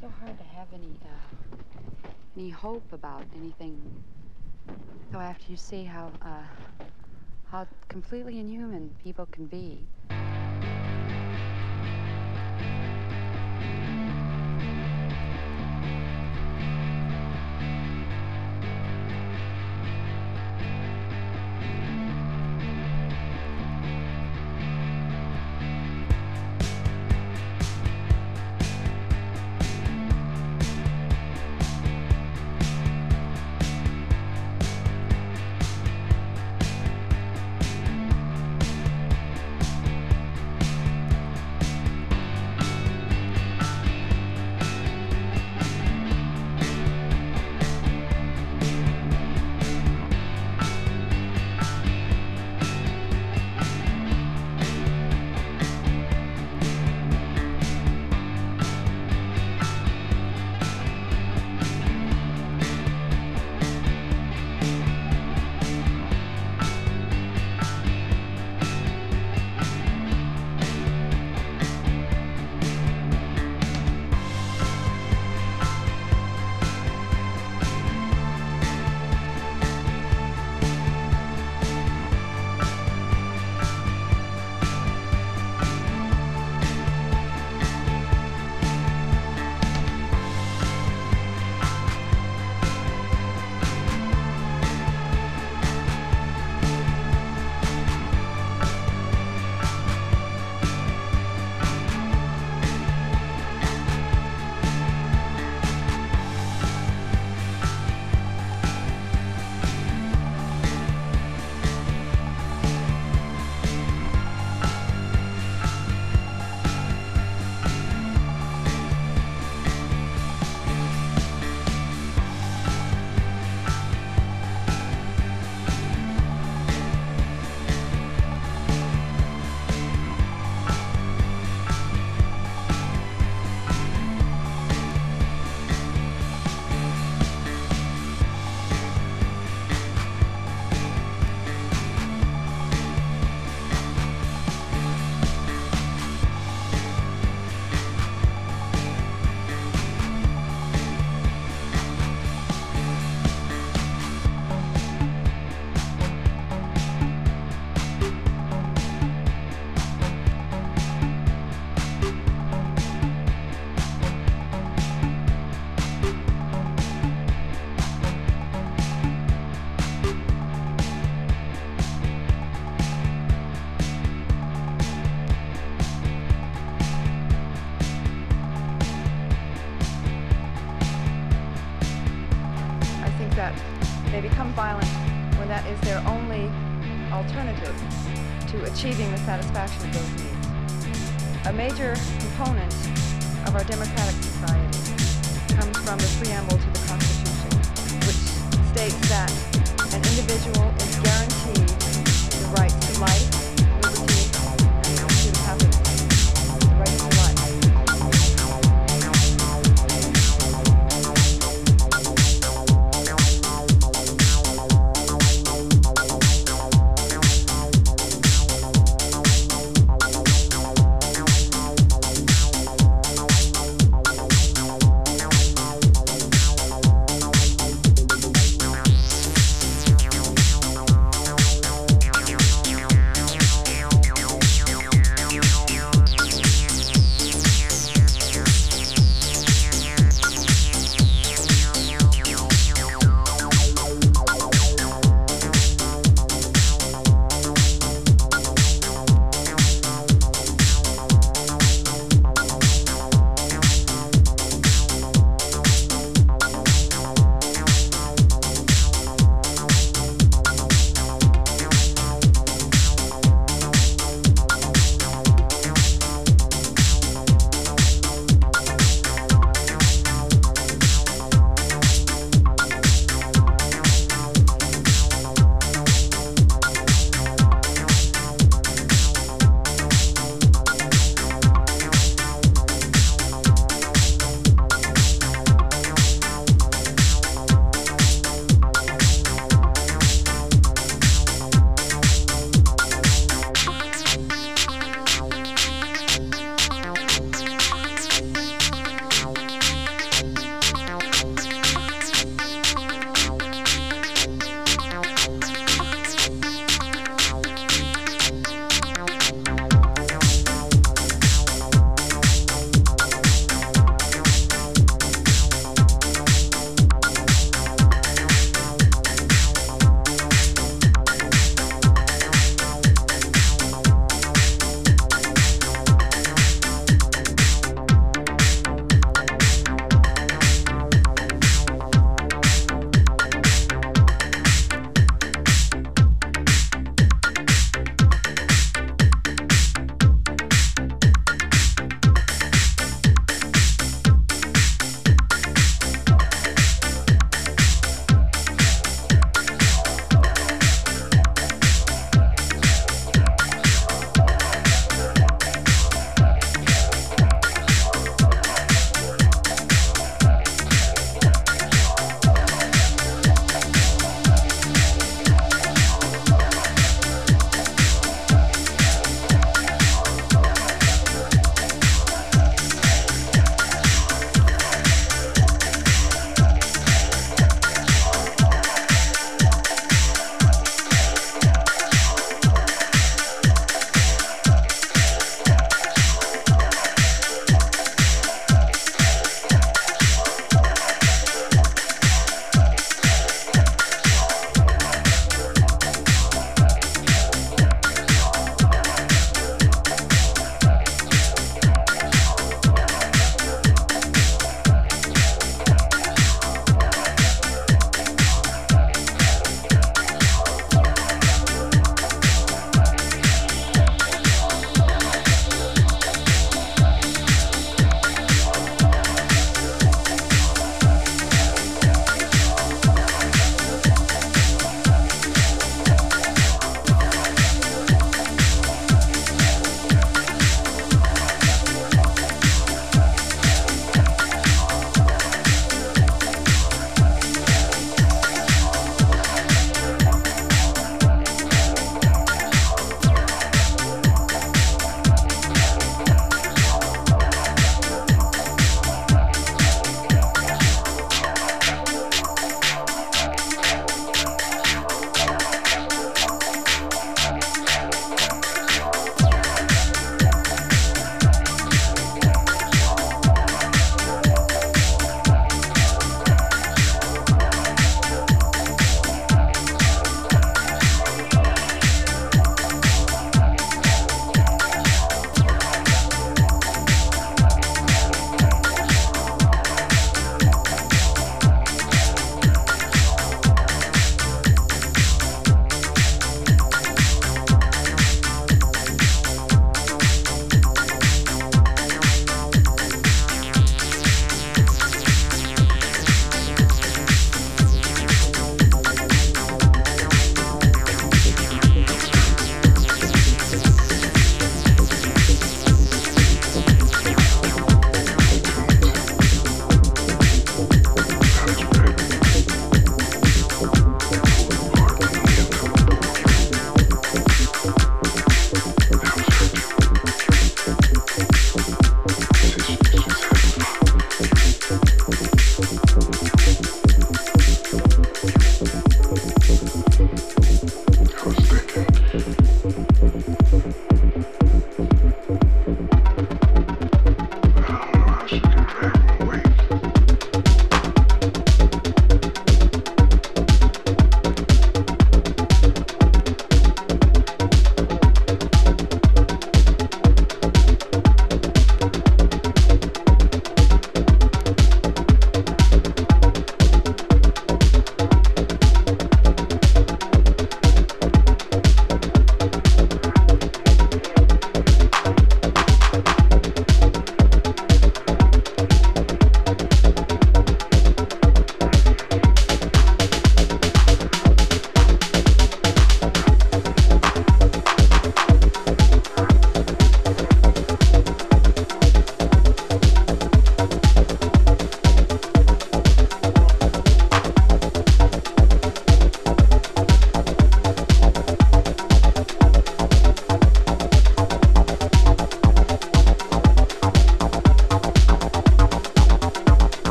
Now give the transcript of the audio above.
so hard to have any uh, any hope about anything. Though after you see how uh, how completely inhuman people can be.